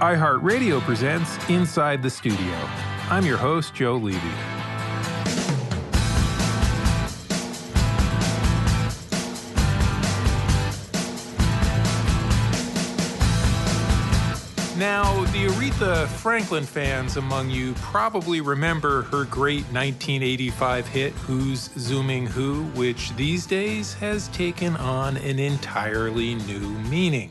iHeartRadio presents Inside the Studio. I'm your host, Joe Levy. Now, the Aretha Franklin fans among you probably remember her great 1985 hit, Who's Zooming Who, which these days has taken on an entirely new meaning.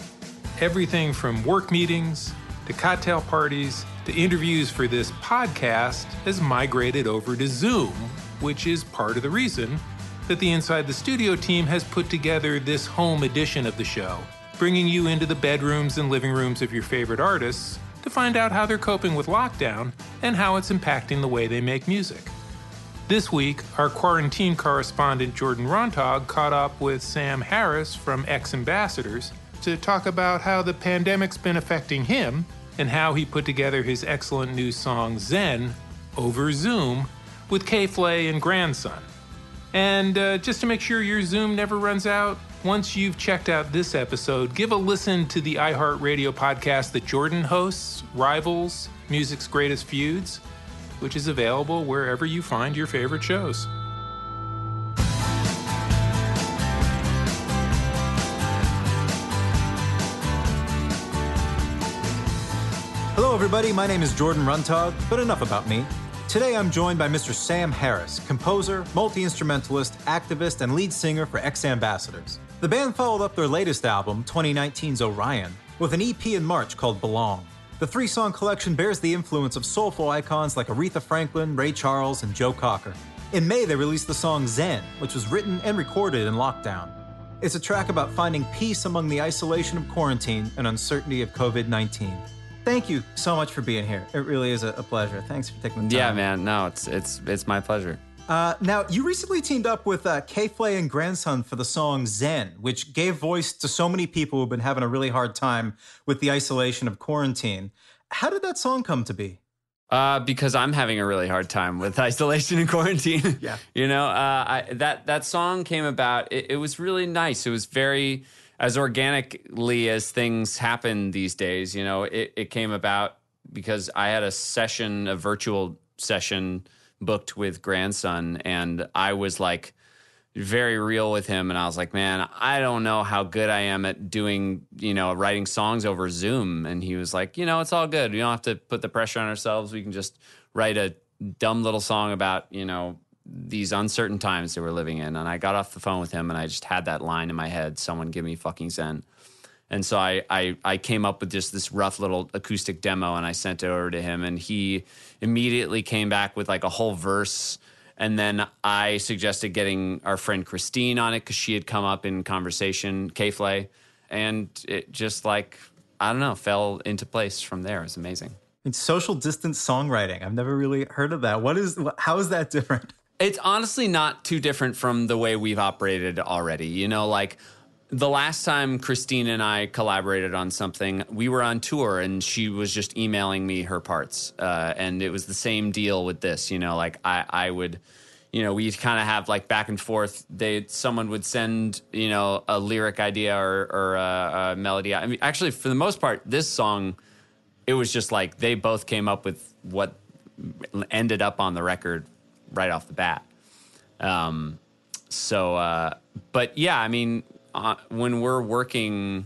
Everything from work meetings to cocktail parties to interviews for this podcast has migrated over to Zoom, which is part of the reason that the Inside the Studio team has put together this home edition of the show bringing you into the bedrooms and living rooms of your favorite artists to find out how they're coping with lockdown and how it's impacting the way they make music. This week, our quarantine correspondent Jordan Runtagh caught up with Sam Harris from X Ambassadors to talk about how the pandemic's been affecting him and how he put together his excellent new song Zen over Zoom with K Flay and Grandson. And uh, just to make sure your Zoom never runs out, once you've checked out this episode, give a listen to the iHeartRadio podcast that Jordan hosts, Rivals, Music's Greatest Feuds, which is available wherever you find your favorite shows. Hello, everybody. My name is Jordan Runtagh, but enough about me. Today I'm joined by Mr. Sam Harris, composer, multi instrumentalist, activist, and lead singer for X Ambassadors. The band followed up their latest album, 2019's Orion, with an EP in March called Belong. The three song collection bears the influence of soulful icons like Aretha Franklin, Ray Charles, and Joe Cocker. In May, they released the song Zen, which was written and recorded in lockdown. It's a track about finding peace among the isolation of quarantine and uncertainty of COVID 19. Thank you so much for being here. It really is a, a pleasure. Thanks for taking the time. Yeah, man. No, it's it's it's my pleasure. Uh, now, you recently teamed up with uh, K Flay and Grandson for the song Zen, which gave voice to so many people who've been having a really hard time with the isolation of quarantine. How did that song come to be? Uh, because I'm having a really hard time with isolation and quarantine. Yeah. you know, uh, I, that that song came about. It, it was really nice. It was very as organically as things happen these days. You know, it, it came about because I had a session, a virtual session booked with grandson, and I was like very real with him and I was like, "Man, I don't know how good I am at doing, you know, writing songs over Zoom." And he was like, "You know, it's all good. We don't have to put the pressure on ourselves. We can just write a dumb little song about, you know, these uncertain times that we're living in. And I got off the phone with him and I just had that line in my head someone give me fucking Zen. And so I, I, I came up with just this rough little acoustic demo and I sent it over to him. And he immediately came back with like a whole verse. And then I suggested getting our friend Christine on it because she had come up in conversation, K-Flay. And it just like, I don't know, fell into place from there. It was amazing. It's social distance songwriting. I've never really heard of that. What is, how is that different? It's honestly not too different from the way we've operated already. You know, like the last time Christine and I collaborated on something, we were on tour and she was just emailing me her parts. Uh, and it was the same deal with this, you know, like I, I would, you know, we'd kind of have like back and forth. They, someone would send, you know, a lyric idea or, or a, a melody. I mean, actually, for the most part, this song, it was just like they both came up with what ended up on the record right off the bat. Um, so, uh, but yeah, I mean, uh, when we're working,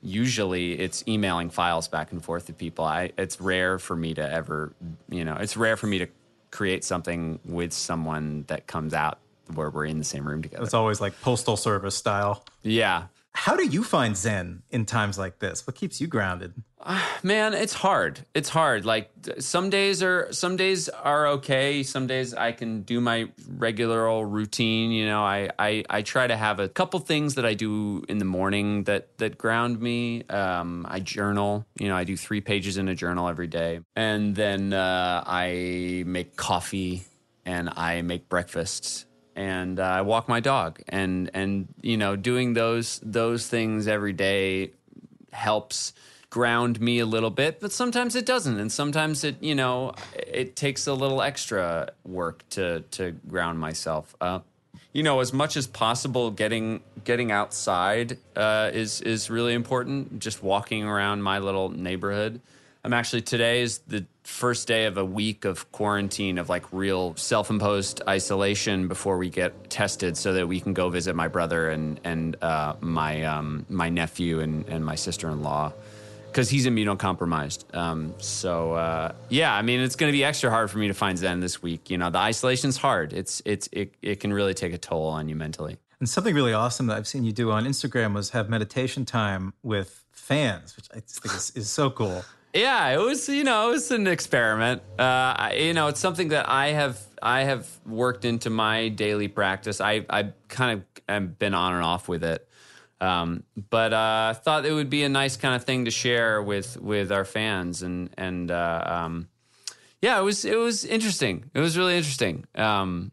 usually it's emailing files back and forth to people. I it's rare for me to ever, you know, it's rare for me to create something with someone that comes out where we're in the same room together. It's always like postal service style. Yeah. How do you find zen in times like this? What keeps you grounded? Man, it's hard. It's hard. Like some days are some days are okay. Some days I can do my regular old routine. You know, I I, I try to have a couple things that I do in the morning that that ground me. Um, I journal. You know, I do three pages in a journal every day, and then uh, I make coffee and I make breakfast and uh, I walk my dog. And and you know, doing those those things every day helps ground me a little bit, but sometimes it doesn't, and sometimes it you know it takes a little extra work to to ground myself. Uh, you know, as much as possible, getting getting outside uh, is is really important. Just walking around my little neighborhood. I'm actually today is the first day of a week of quarantine of like real self-imposed isolation before we get tested, so that we can go visit my brother and and uh, my um, my nephew and and my sister-in-law because he's immunocompromised. Um, so uh, yeah, I mean, it's going to be extra hard for me to find Zen this week. You know, the isolation's hard. It's it's it, it can really take a toll on you mentally. And something really awesome that I've seen you do on Instagram was have meditation time with fans, which I think is, is so cool. Yeah, it was you know it was an experiment. Uh, you know, it's something that I have I have worked into my daily practice. I I kind of have been on and off with it. Um, but I uh, thought it would be a nice kind of thing to share with with our fans, and and uh, um, yeah, it was it was interesting. It was really interesting. Um,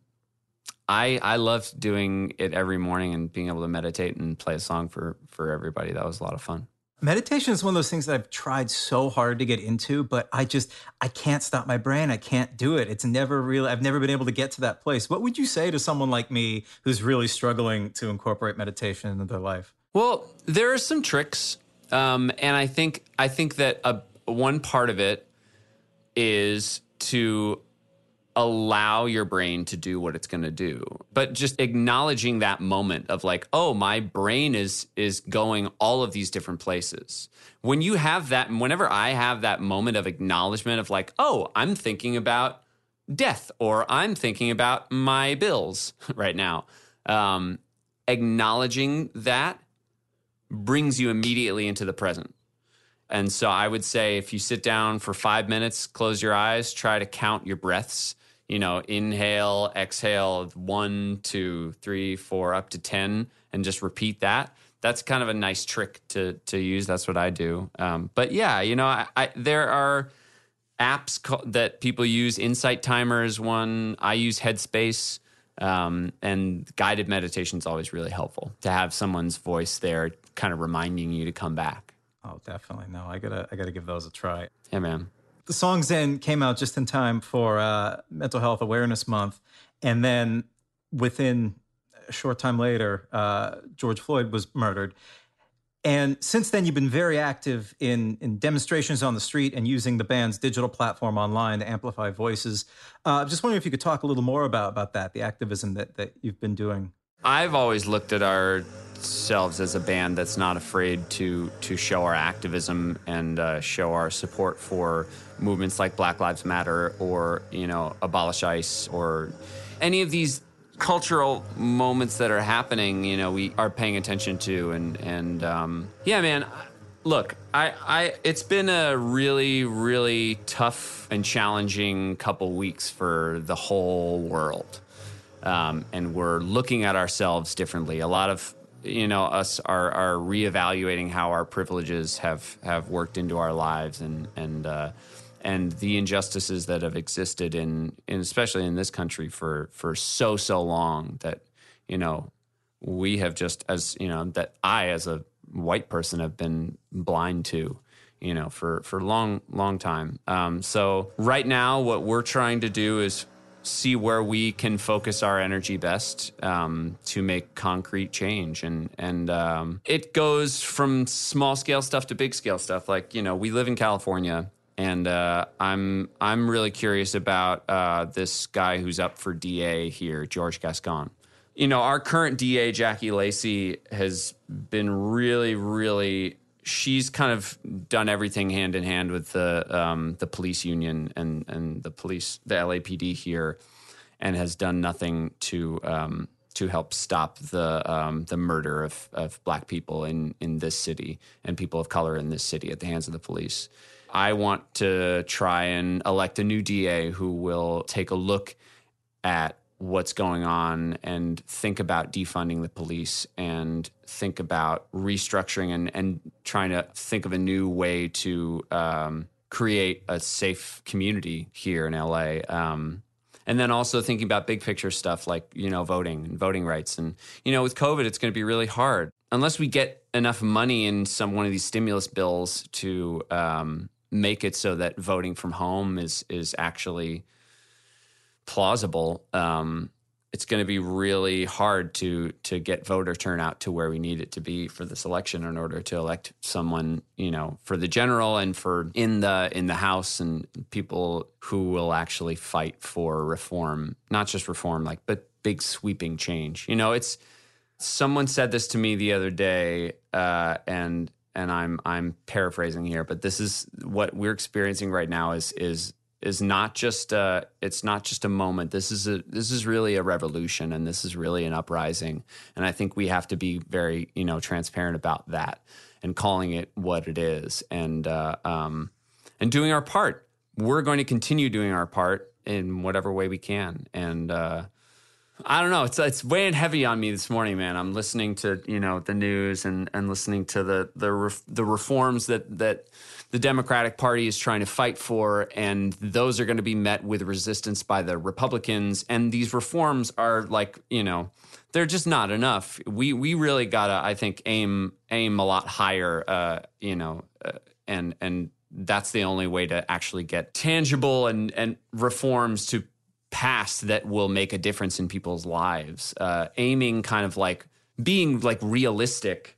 I I loved doing it every morning and being able to meditate and play a song for for everybody. That was a lot of fun. Meditation is one of those things that I've tried so hard to get into, but I just I can't stop my brain. I can't do it. It's never really I've never been able to get to that place. What would you say to someone like me who's really struggling to incorporate meditation into their life? Well, there are some tricks, um, and I think I think that a, one part of it is to allow your brain to do what it's going to do. But just acknowledging that moment of like oh my brain is is going all of these different places. When you have that whenever i have that moment of acknowledgement of like oh i'm thinking about death or i'm thinking about my bills right now um, acknowledging that brings you immediately into the present. And so I would say if you sit down for five minutes, close your eyes, try to count your breaths you know, inhale, exhale, one, two, three, four, up to 10, and just repeat that. That's kind of a nice trick to, to use. That's what I do. Um, but yeah, you know, I, I, there are apps co- that people use. Insight Timer is one. I use Headspace. Um, and guided meditation is always really helpful to have someone's voice there kind of reminding you to come back. Oh, definitely. No, I gotta, I gotta give those a try. Yeah, man the song Zen came out just in time for uh, Mental Health Awareness Month. And then within a short time later, uh, George Floyd was murdered. And since then, you've been very active in, in demonstrations on the street and using the band's digital platform online to amplify voices. Uh, I'm just wondering if you could talk a little more about, about that, the activism that, that you've been doing. I've always looked at ourselves as a band that's not afraid to to show our activism and uh, show our support for movements like Black Lives Matter or you know abolish ICE or any of these cultural moments that are happening, you know, we are paying attention to, and and um, yeah, man. Look, I, I, it's been a really, really tough and challenging couple weeks for the whole world, um, and we're looking at ourselves differently. A lot of you know us are are reevaluating how our privileges have have worked into our lives and and uh, and the injustices that have existed in, in especially in this country for for so so long that you know we have just as you know that I as a white person have been blind to you know for for long long time. Um, so right now what we're trying to do is see where we can focus our energy best um, to make concrete change and and um, it goes from small scale stuff to big scale stuff like you know we live in california and uh, I'm I'm really curious about uh, this guy who's up for DA here, George Gascon. You know, our current DA, Jackie Lacey, has been really, really. She's kind of done everything hand in hand with the um, the police union and and the police, the LAPD here, and has done nothing to um, to help stop the um, the murder of, of black people in in this city and people of color in this city at the hands of the police. I want to try and elect a new DA who will take a look at what's going on and think about defunding the police and think about restructuring and, and trying to think of a new way to um, create a safe community here in LA. Um, and then also thinking about big picture stuff like you know voting and voting rights and you know with covid it's going to be really hard unless we get enough money in some one of these stimulus bills to um, make it so that voting from home is is actually plausible, um, it's going to be really hard to to get voter turnout to where we need it to be for this election in order to elect someone, you know, for the general and for in the in the House and people who will actually fight for reform, not just reform, like but big sweeping change. You know, it's someone said this to me the other day, uh, and and I'm I'm paraphrasing here, but this is what we're experiencing right now is is is not just a it's not just a moment. This is a this is really a revolution and this is really an uprising. And I think we have to be very, you know, transparent about that and calling it what it is and uh, um, and doing our part. We're going to continue doing our part in whatever way we can. And uh, I don't know. It's it's weighing heavy on me this morning, man. I'm listening to you know the news and and listening to the the ref, the reforms that that the Democratic Party is trying to fight for, and those are going to be met with resistance by the Republicans. And these reforms are like you know they're just not enough. We we really gotta I think aim aim a lot higher. Uh, you know, uh, and and that's the only way to actually get tangible and and reforms to past that will make a difference in people's lives. Uh, aiming kind of like being like realistic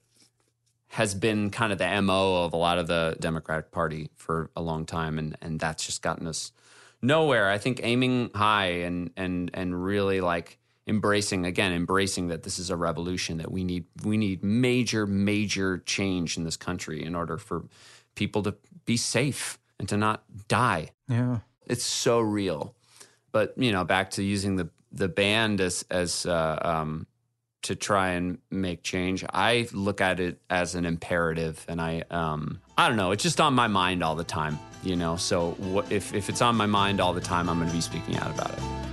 has been kind of the mo of a lot of the Democratic Party for a long time, and and that's just gotten us nowhere. I think aiming high and and and really like embracing again embracing that this is a revolution that we need we need major major change in this country in order for people to be safe and to not die. Yeah. It's so real. But you know, back to using the the band as as uh, um, to try and make change. I look at it as an imperative, and I um, I don't know. It's just on my mind all the time, you know. So if if it's on my mind all the time, I'm going to be speaking out about it.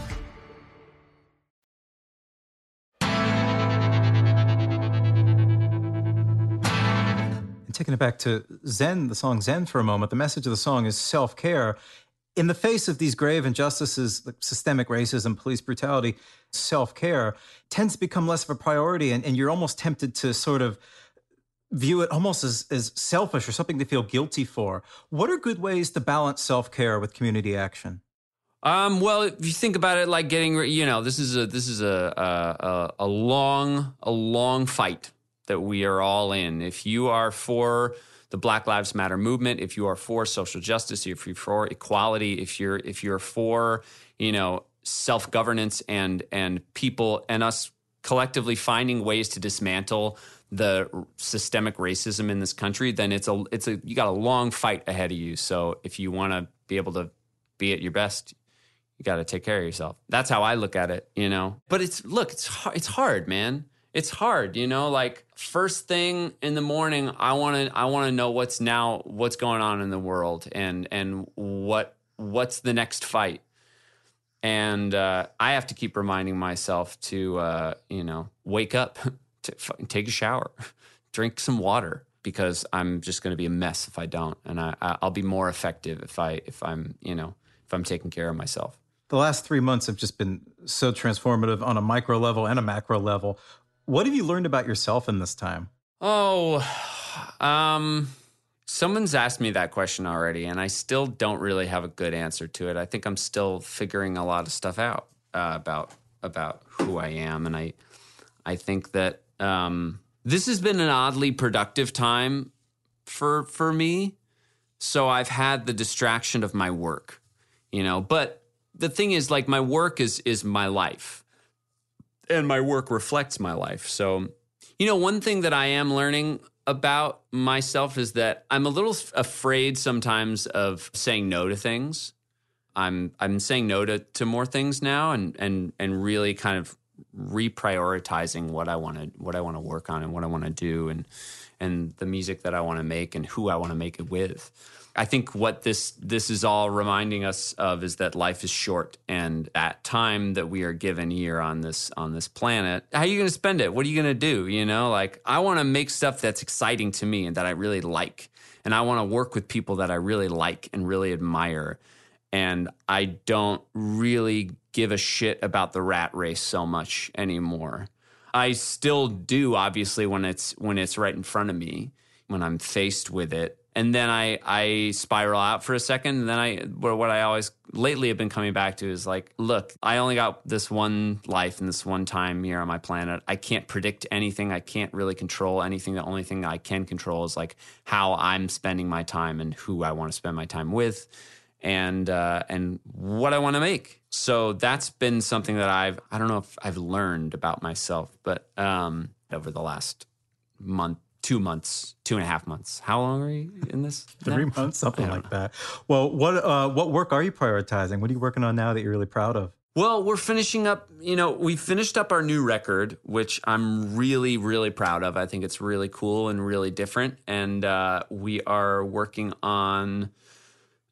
Taking it back to Zen, the song Zen for a moment, the message of the song is self care. In the face of these grave injustices, like systemic racism, police brutality, self care tends to become less of a priority. And, and you're almost tempted to sort of view it almost as, as selfish or something to feel guilty for. What are good ways to balance self care with community action? Um, well, if you think about it, like getting, you know, this is a this is a a, a long a long fight that we are all in. If you are for the Black Lives Matter movement, if you are for social justice, if you're for equality, if you're if you're for you know self governance and and people and us collectively finding ways to dismantle the systemic racism in this country, then it's a it's a you got a long fight ahead of you. So if you want to be able to be at your best, you got to take care of yourself. That's how I look at it, you know. But it's look, it's it's hard, man. It's hard, you know. Like first thing in the morning, I want to I want to know what's now what's going on in the world and and what what's the next fight. And uh, I have to keep reminding myself to uh, you know wake up, to take a shower, drink some water because I'm just going to be a mess if I don't, and I, I'll be more effective if I if I'm you know if I'm taking care of myself the last three months have just been so transformative on a micro level and a macro level. What have you learned about yourself in this time? Oh, um, someone's asked me that question already, and I still don't really have a good answer to it. I think I'm still figuring a lot of stuff out uh, about about who I am, and I I think that um, this has been an oddly productive time for for me. So I've had the distraction of my work, you know, but the thing is like my work is is my life and my work reflects my life. So you know one thing that i am learning about myself is that i'm a little afraid sometimes of saying no to things. I'm i'm saying no to, to more things now and and and really kind of reprioritizing what i want to what i want to work on and what i want to do and and the music that i want to make and who i want to make it with I think what this this is all reminding us of is that life is short, and at time that we are given here on this on this planet, how are you going to spend it? What are you going to do? You know, like I want to make stuff that's exciting to me and that I really like, and I want to work with people that I really like and really admire, and I don't really give a shit about the rat race so much anymore. I still do, obviously, when it's when it's right in front of me, when I'm faced with it and then I I spiral out for a second. And then I what I always lately have been coming back to is like, look, I only got this one life and this one time here on my planet. I can't predict anything. I can't really control anything. The only thing I can control is like how I'm spending my time and who I want to spend my time with, and uh, and what I want to make. So that's been something that I've I don't know if I've learned about myself, but um, over the last month two months, two and a half months. How long are you in this? Three now? months, something like know. that. Well, what uh, what work are you prioritizing? What are you working on now that you're really proud of? Well, we're finishing up, you know, we finished up our new record, which I'm really, really proud of. I think it's really cool and really different. And uh, we are working on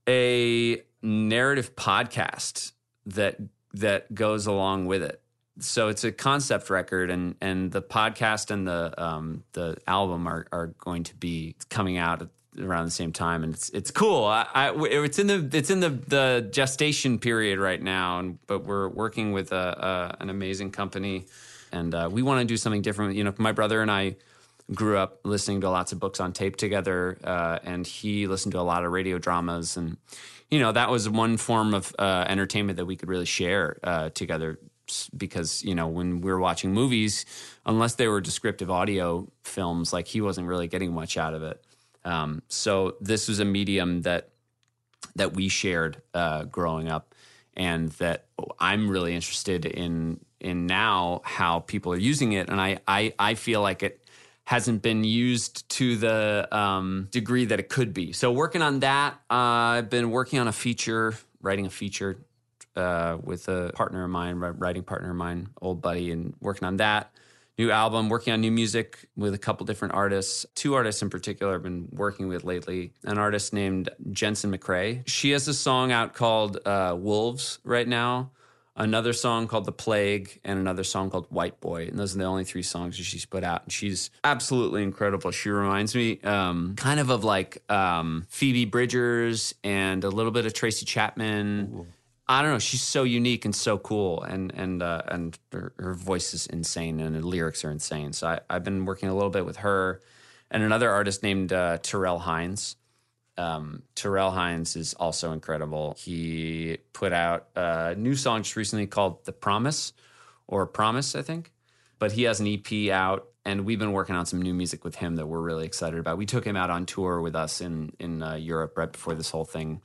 a narrative podcast that that goes along with it so it's a concept record, and and the podcast and the um, the album are are going to be coming out around the same time, and it's it's cool. I, I, it's in the it's in the the gestation period right now, and but we're working with a, a an amazing company, and uh, we want to do something different. You know, my brother and I grew up listening to lots of books on tape together, uh, and he listened to a lot of radio dramas and you know that was one form of uh, entertainment that we could really share uh, together because you know when we were watching movies, unless they were descriptive audio films, like he wasn't really getting much out of it. Um, so this was a medium that that we shared uh, growing up, and that I'm really interested in in now how people are using it, and I I, I feel like it hasn't been used to the um, degree that it could be. So working on that, uh, I've been working on a feature, writing a feature uh, with a partner of mine, writing partner of mine, old buddy, and working on that new album, working on new music with a couple different artists. Two artists in particular I've been working with lately. An artist named Jensen McRae. She has a song out called uh, Wolves right now. Another song called The Plague and another song called White Boy. And those are the only three songs that she's put out. And she's absolutely incredible. She reminds me um, kind of of like um, Phoebe Bridgers and a little bit of Tracy Chapman. Ooh I don't know. She's so unique and so cool, and and uh, and her, her, voice is insane, and her lyrics are insane. So I, have been working a little bit with her, and another artist named uh, Terrell Hines. Um, Terrell Hines is also incredible. He put out a new song just recently called "The Promise," or "Promise," I think. But he has an EP out, and we've been working on some new music with him that we're really excited about. We took him out on tour with us in in uh, Europe right before this whole thing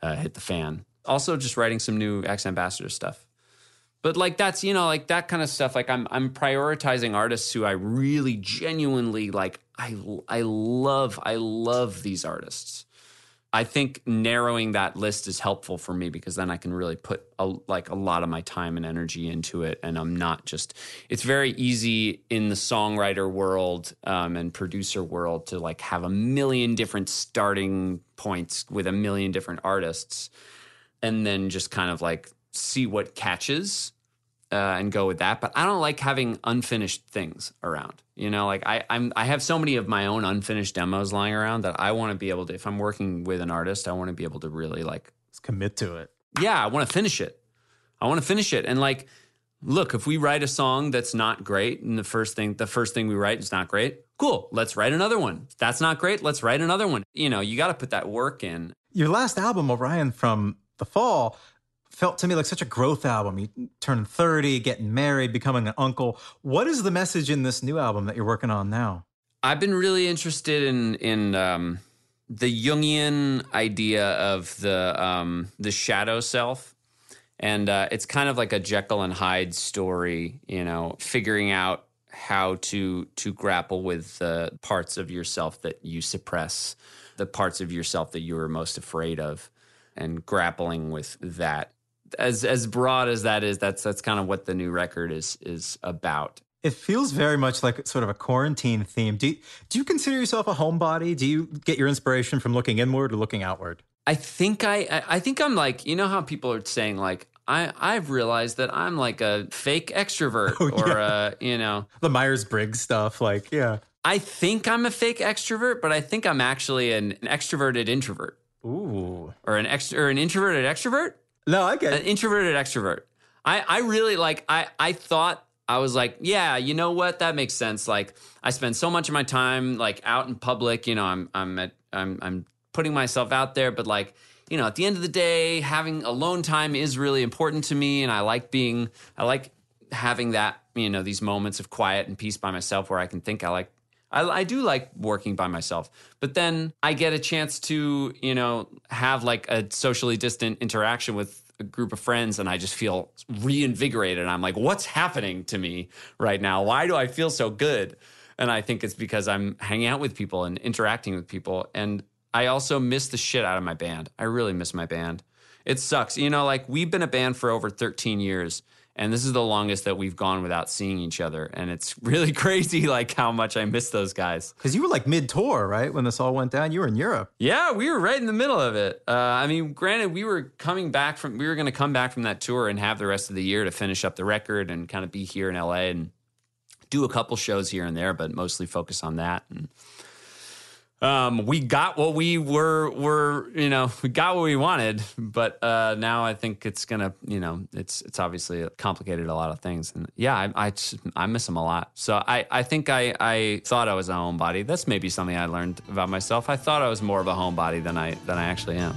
uh, hit the fan also just writing some new X Ambassador stuff. But like that's you know like that kind of stuff. Like I'm I'm prioritizing artists who I really genuinely like. I I love I love these artists. I think narrowing that list is helpful for me because then I can really put a, like a lot of my time and energy into it, and I'm not just. It's very easy in the songwriter world um, and producer world to like have a million different starting points with a million different artists and then just kind of like see what catches uh, and go with that. But I don't like having unfinished things around. You know, like I, I'm I have so many of my own unfinished demos lying around that I want to be able to. If I'm working with an artist, I want to be able to really like Let's commit to it. Yeah, I want to finish it. I want to finish it, and like, look, if we write a song that's not great, and the first thing the first thing we write is not great, cool. Let's write another one. That's not great. Let's write another one. You know, you got to put that work in. Your last album, Orion, from the fall felt to me like such a growth album. You turning 30, getting married, becoming an uncle. What is the message in this new album that you're working on now? I've been really interested in in um, the Jungian idea of the um, the shadow self, and uh, it's kind of like a Jekyll and Hyde story. You know, figuring out how to to grapple with the parts of yourself that you suppress, the parts of yourself that you are most afraid of and grappling with that. As as broad as that is, that's that's kind of what the new record is is about. It feels very much like sort of a quarantine theme. Do you, do you consider yourself a homebody? Do you get your inspiration from looking inward or looking outward? I think I I think I'm like you know how people are saying like I I've realized that I'm like a fake extrovert oh, or yeah. uh, you know the Myers Briggs stuff like yeah. I think I'm a fake extrovert, but I think I'm actually an, an extroverted introvert. Ooh. Or an ex or an introverted extrovert? No, I get it. An introverted extrovert. I, I really like I, I thought I was like, yeah, you know what? That makes sense. Like I spend so much of my time like out in public, you know, I'm I'm at I'm I'm putting myself out there, but like you know, at the end of the day, having alone time is really important to me, and I like being I like having that you know these moments of quiet and peace by myself where I can think. I like I, I, do like working by myself, but then I get a chance to, you know, have like a socially distant interaction with a group of friends and I just feel reinvigorated. I'm like, what's happening to me right now? Why do I feel so good? And I think it's because I'm hanging out with people and interacting with people. And I also miss the shit out of my band. I really miss my band. It sucks. You know, like we've been a band for over 13 years and this is the longest that we've gone without seeing each other. And it's really crazy like how much i miss those guys. Because you were like mid-tour right when this all went down? You were in europe. Yeah we were right in the middle of it. Uh, i mean granted we were coming back from we were going to come back from that tour and have the rest of the year to finish up the record and kind of be here in la and do a couple shows here and there but mostly focus on that and um, we got what we were were you know we got what we wanted, but uh, now I think it's gonna you know it's it's obviously complicated a lot of things, and yeah, I I, I miss him a lot. So I I think I I thought I was a homebody. That's maybe something I learned about myself. I thought I was more of a homebody than I than I actually am.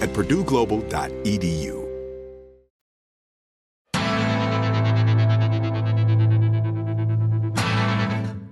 at purdueglobal.edu.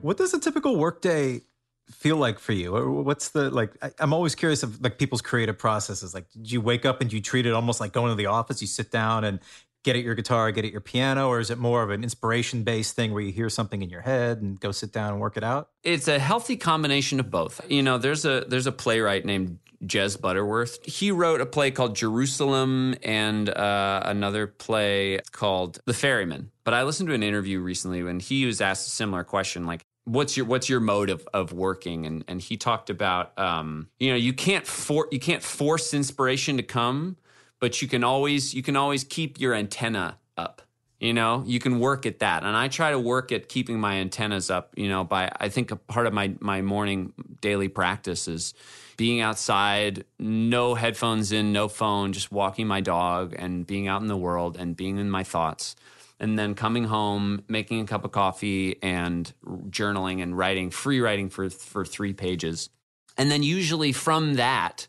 What does a typical workday feel like for you? What's the like? I, am always curious of like people's creative processes. Like, did you wake up and you treat it almost like going to the office? You sit down and get at your guitar, get at your piano, or is it more of an inspiration based thing where you hear something in your head and go sit down and work it out? It's a healthy combination of both. You know, there's a there's a playwright named Jez Butterworth. He wrote a play called Jerusalem and uh, another play called The Ferryman. But I listened to an interview recently when he was asked a similar question, like, what's your what's your mode of, of working and and he talked about um, you know you can't for you can't force inspiration to come but you can always you can always keep your antenna up you know you can work at that. And i try to work at keeping my antennas up you know by i think a part of my my morning daily practice is being outside no headphones in no phone just walking my dog and being out in the world and being in my thoughts. And then coming home, making a cup of coffee, and journaling and writing, free writing for for three pages, and then usually from that,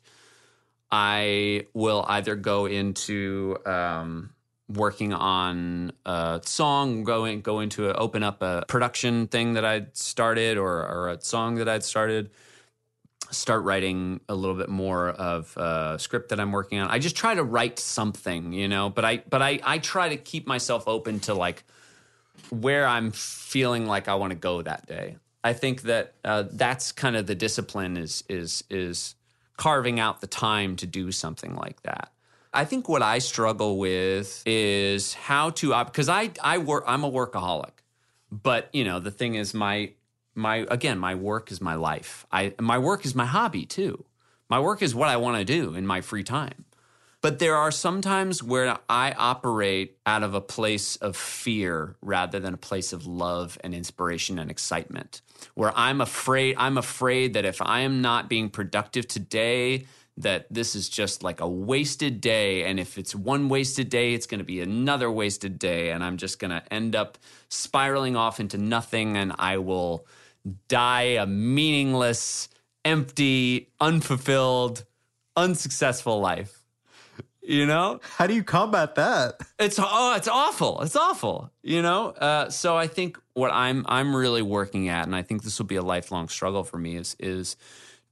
I will either go into um, working on a song, going in, go into a, open up a production thing that I'd started or, or a song that I'd started start writing a little bit more of a script that I'm working on. I just try to write something, you know, but I but I I try to keep myself open to like where I'm feeling like I want to go that day. I think that uh, that's kind of the discipline is is is carving out the time to do something like that. I think what I struggle with is how to because I I work I'm a workaholic. But, you know, the thing is my my again my work is my life. I my work is my hobby too. My work is what i want to do in my free time. But there are some times where i operate out of a place of fear rather than a place of love and inspiration and excitement. Where i'm afraid i'm afraid that if i am not being productive today that this is just like a wasted day and if it's one wasted day it's going to be another wasted day and i'm just going to end up spiraling off into nothing and i will die a meaningless, empty, unfulfilled, unsuccessful life. You know? How do you combat that? It's oh, it's awful. It's awful. You know? Uh, so I think what I'm I'm really working at, and I think this will be a lifelong struggle for me, is is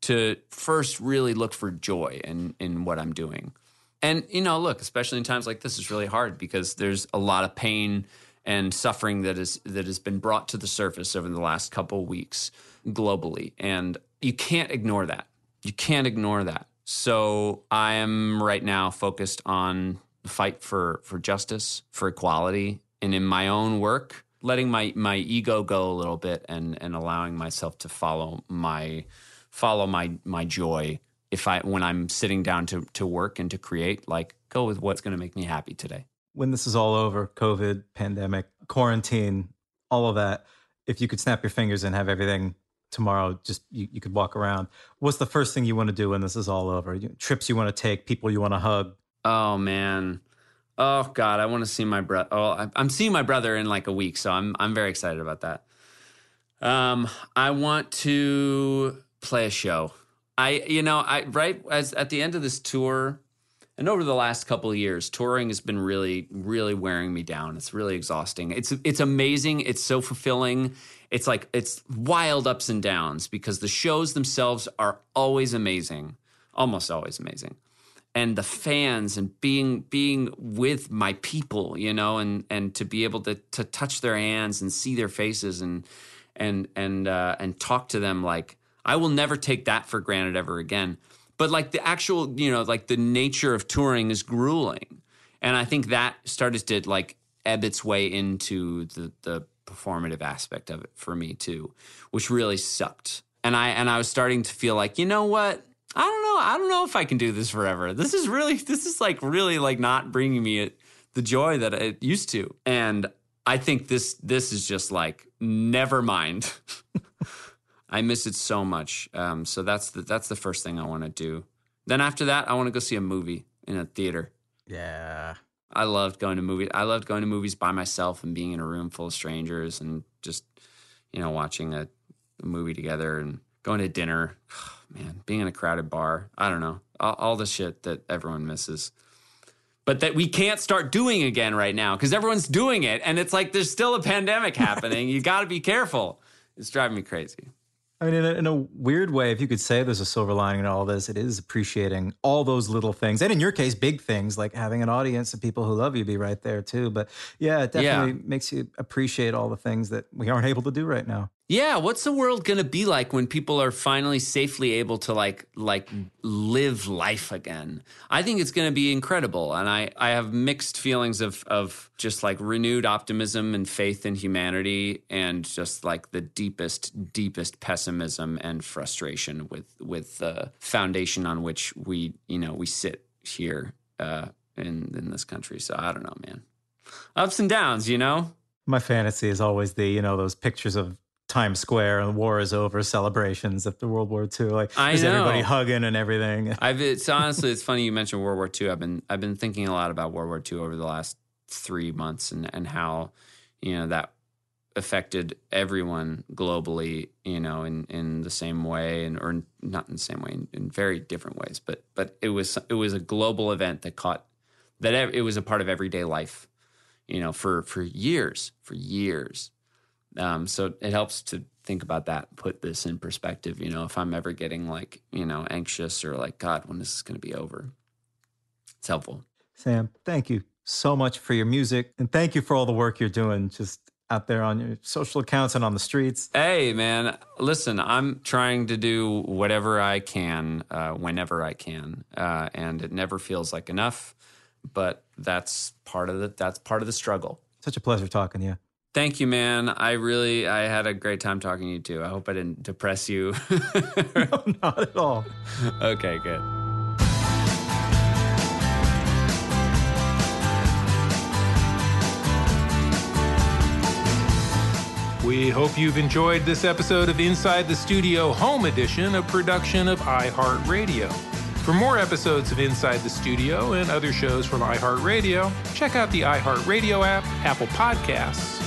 to first really look for joy in in what I'm doing. And you know, look, especially in times like this, it's really hard because there's a lot of pain and suffering that is that has been brought to the surface over the last couple weeks globally. And you can't ignore that. You can't ignore that. So i am right now focused on the fight for for justice for equality and in my own work letting my my ego go a little bit and and allowing myself to follow my follow my my joy if i when i'm sitting down to to work and to create like go with what's going to make me happy today when this is all over, COVID, pandemic, quarantine, all of that, if you could snap your fingers and have everything tomorrow, just you, you could walk around. What's the first thing you want to do when this is all over? You, trips you want to take, people you want to hug? Oh man. Oh God, I want to see my brother. Oh, I'm seeing my brother in like a week, so I'm I'm very excited about that. Um, I want to play a show. I, you know, I right as at the end of this tour, and over the last couple of years, touring has been really, really wearing me down. It's really exhausting. It's it's amazing. It's so fulfilling. It's like it's wild ups and downs because the shows themselves are always amazing, almost always amazing. And the fans and being being with my people, you know, and and to be able to to touch their hands and see their faces and and and uh, and talk to them like I will never take that for granted ever again. But like the actual you know like the nature of touring is grueling. And i think that started to like ebb its way into the the performative aspect of it for me too which really sucked. And i and i was starting to feel like you know what? I don't know. I don't know if i can do this forever. This is really this is like really like not bringing me the joy that it used to. And i think this this is just like never mind I miss it so much. Um, so that's the that's the first thing I want to do. Then after that, I want to go see a movie in a theater. Yeah. I loved going to movies. I loved going to movies by myself and being in a room full of strangers and just, you know, watching a, a movie together and going to dinner. Oh, man, being in a crowded bar. I don't know. All, all the shit that everyone misses. But that we can't start doing again right now because everyone's doing it. And it's like there's still a pandemic happening. you got to be careful. It's driving me crazy. I mean, in a, in a, weird way, if you could say there's a silver lining in all this, it is appreciating all those little things. And in your case, big things like having an audience of people who love you be right there too. But yeah, it definitely yeah. makes you appreciate all the things that we aren't able to do right now. Yeah what's the world going to be like when people are finally safely able to like like live life again? I think it's going to be incredible and i i have mixed feelings of of just like renewed optimism and faith in humanity and just like the deepest deepest pessimism and frustration with with the foundation on which we you know we sit here uh in in this country. So i don't know man. Ups and downs you know? My fantasy is always the, you know, those pictures of Times Square and the war is over celebrations after World War II. Like I is everybody hugging and everything. I've it's honestly it's funny you mentioned World War II. I've been I've been thinking a lot about World War II over the last three months and and how you know that affected everyone globally. You know, in in the same way and or not in the same way in, in very different ways. But but it was it was a global event that caught that it was a part of everyday life. You know, for for years, for years. Um, so it helps to think about that, put this in perspective. You know, if I'm ever getting like, you know, anxious or like, God, when is this going to be over? It's helpful. Sam, thank you so much for your music and thank you for all the work you're doing just out there on your social accounts and on the streets. Hey, man, listen, I'm trying to do whatever I can, uh, whenever I can. Uh, and it never feels like enough, but that's part of the, that's part of the struggle. Such a pleasure talking to you. Thank you, man. I really, I had a great time talking to you too. I hope I didn't depress you. no, not at all. Okay, good. We hope you've enjoyed this episode of Inside the Studio Home Edition, a production of iHeartRadio. For more episodes of Inside the Studio and other shows from iHeartRadio, check out the iHeartRadio app, Apple Podcasts,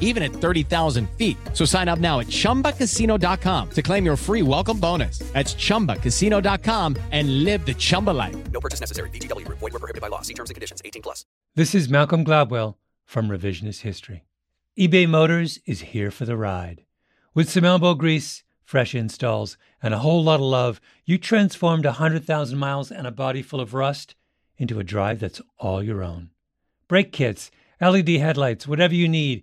even at 30,000 feet. So sign up now at ChumbaCasino.com to claim your free welcome bonus. That's ChumbaCasino.com and live the Chumba life. No purchase necessary. VGW Group. Void were prohibited by law. See terms and conditions. 18 plus. This is Malcolm Gladwell from Revisionist History. eBay Motors is here for the ride. With some elbow grease, fresh installs, and a whole lot of love, you transformed 100,000 miles and a body full of rust into a drive that's all your own. Brake kits, LED headlights, whatever you need,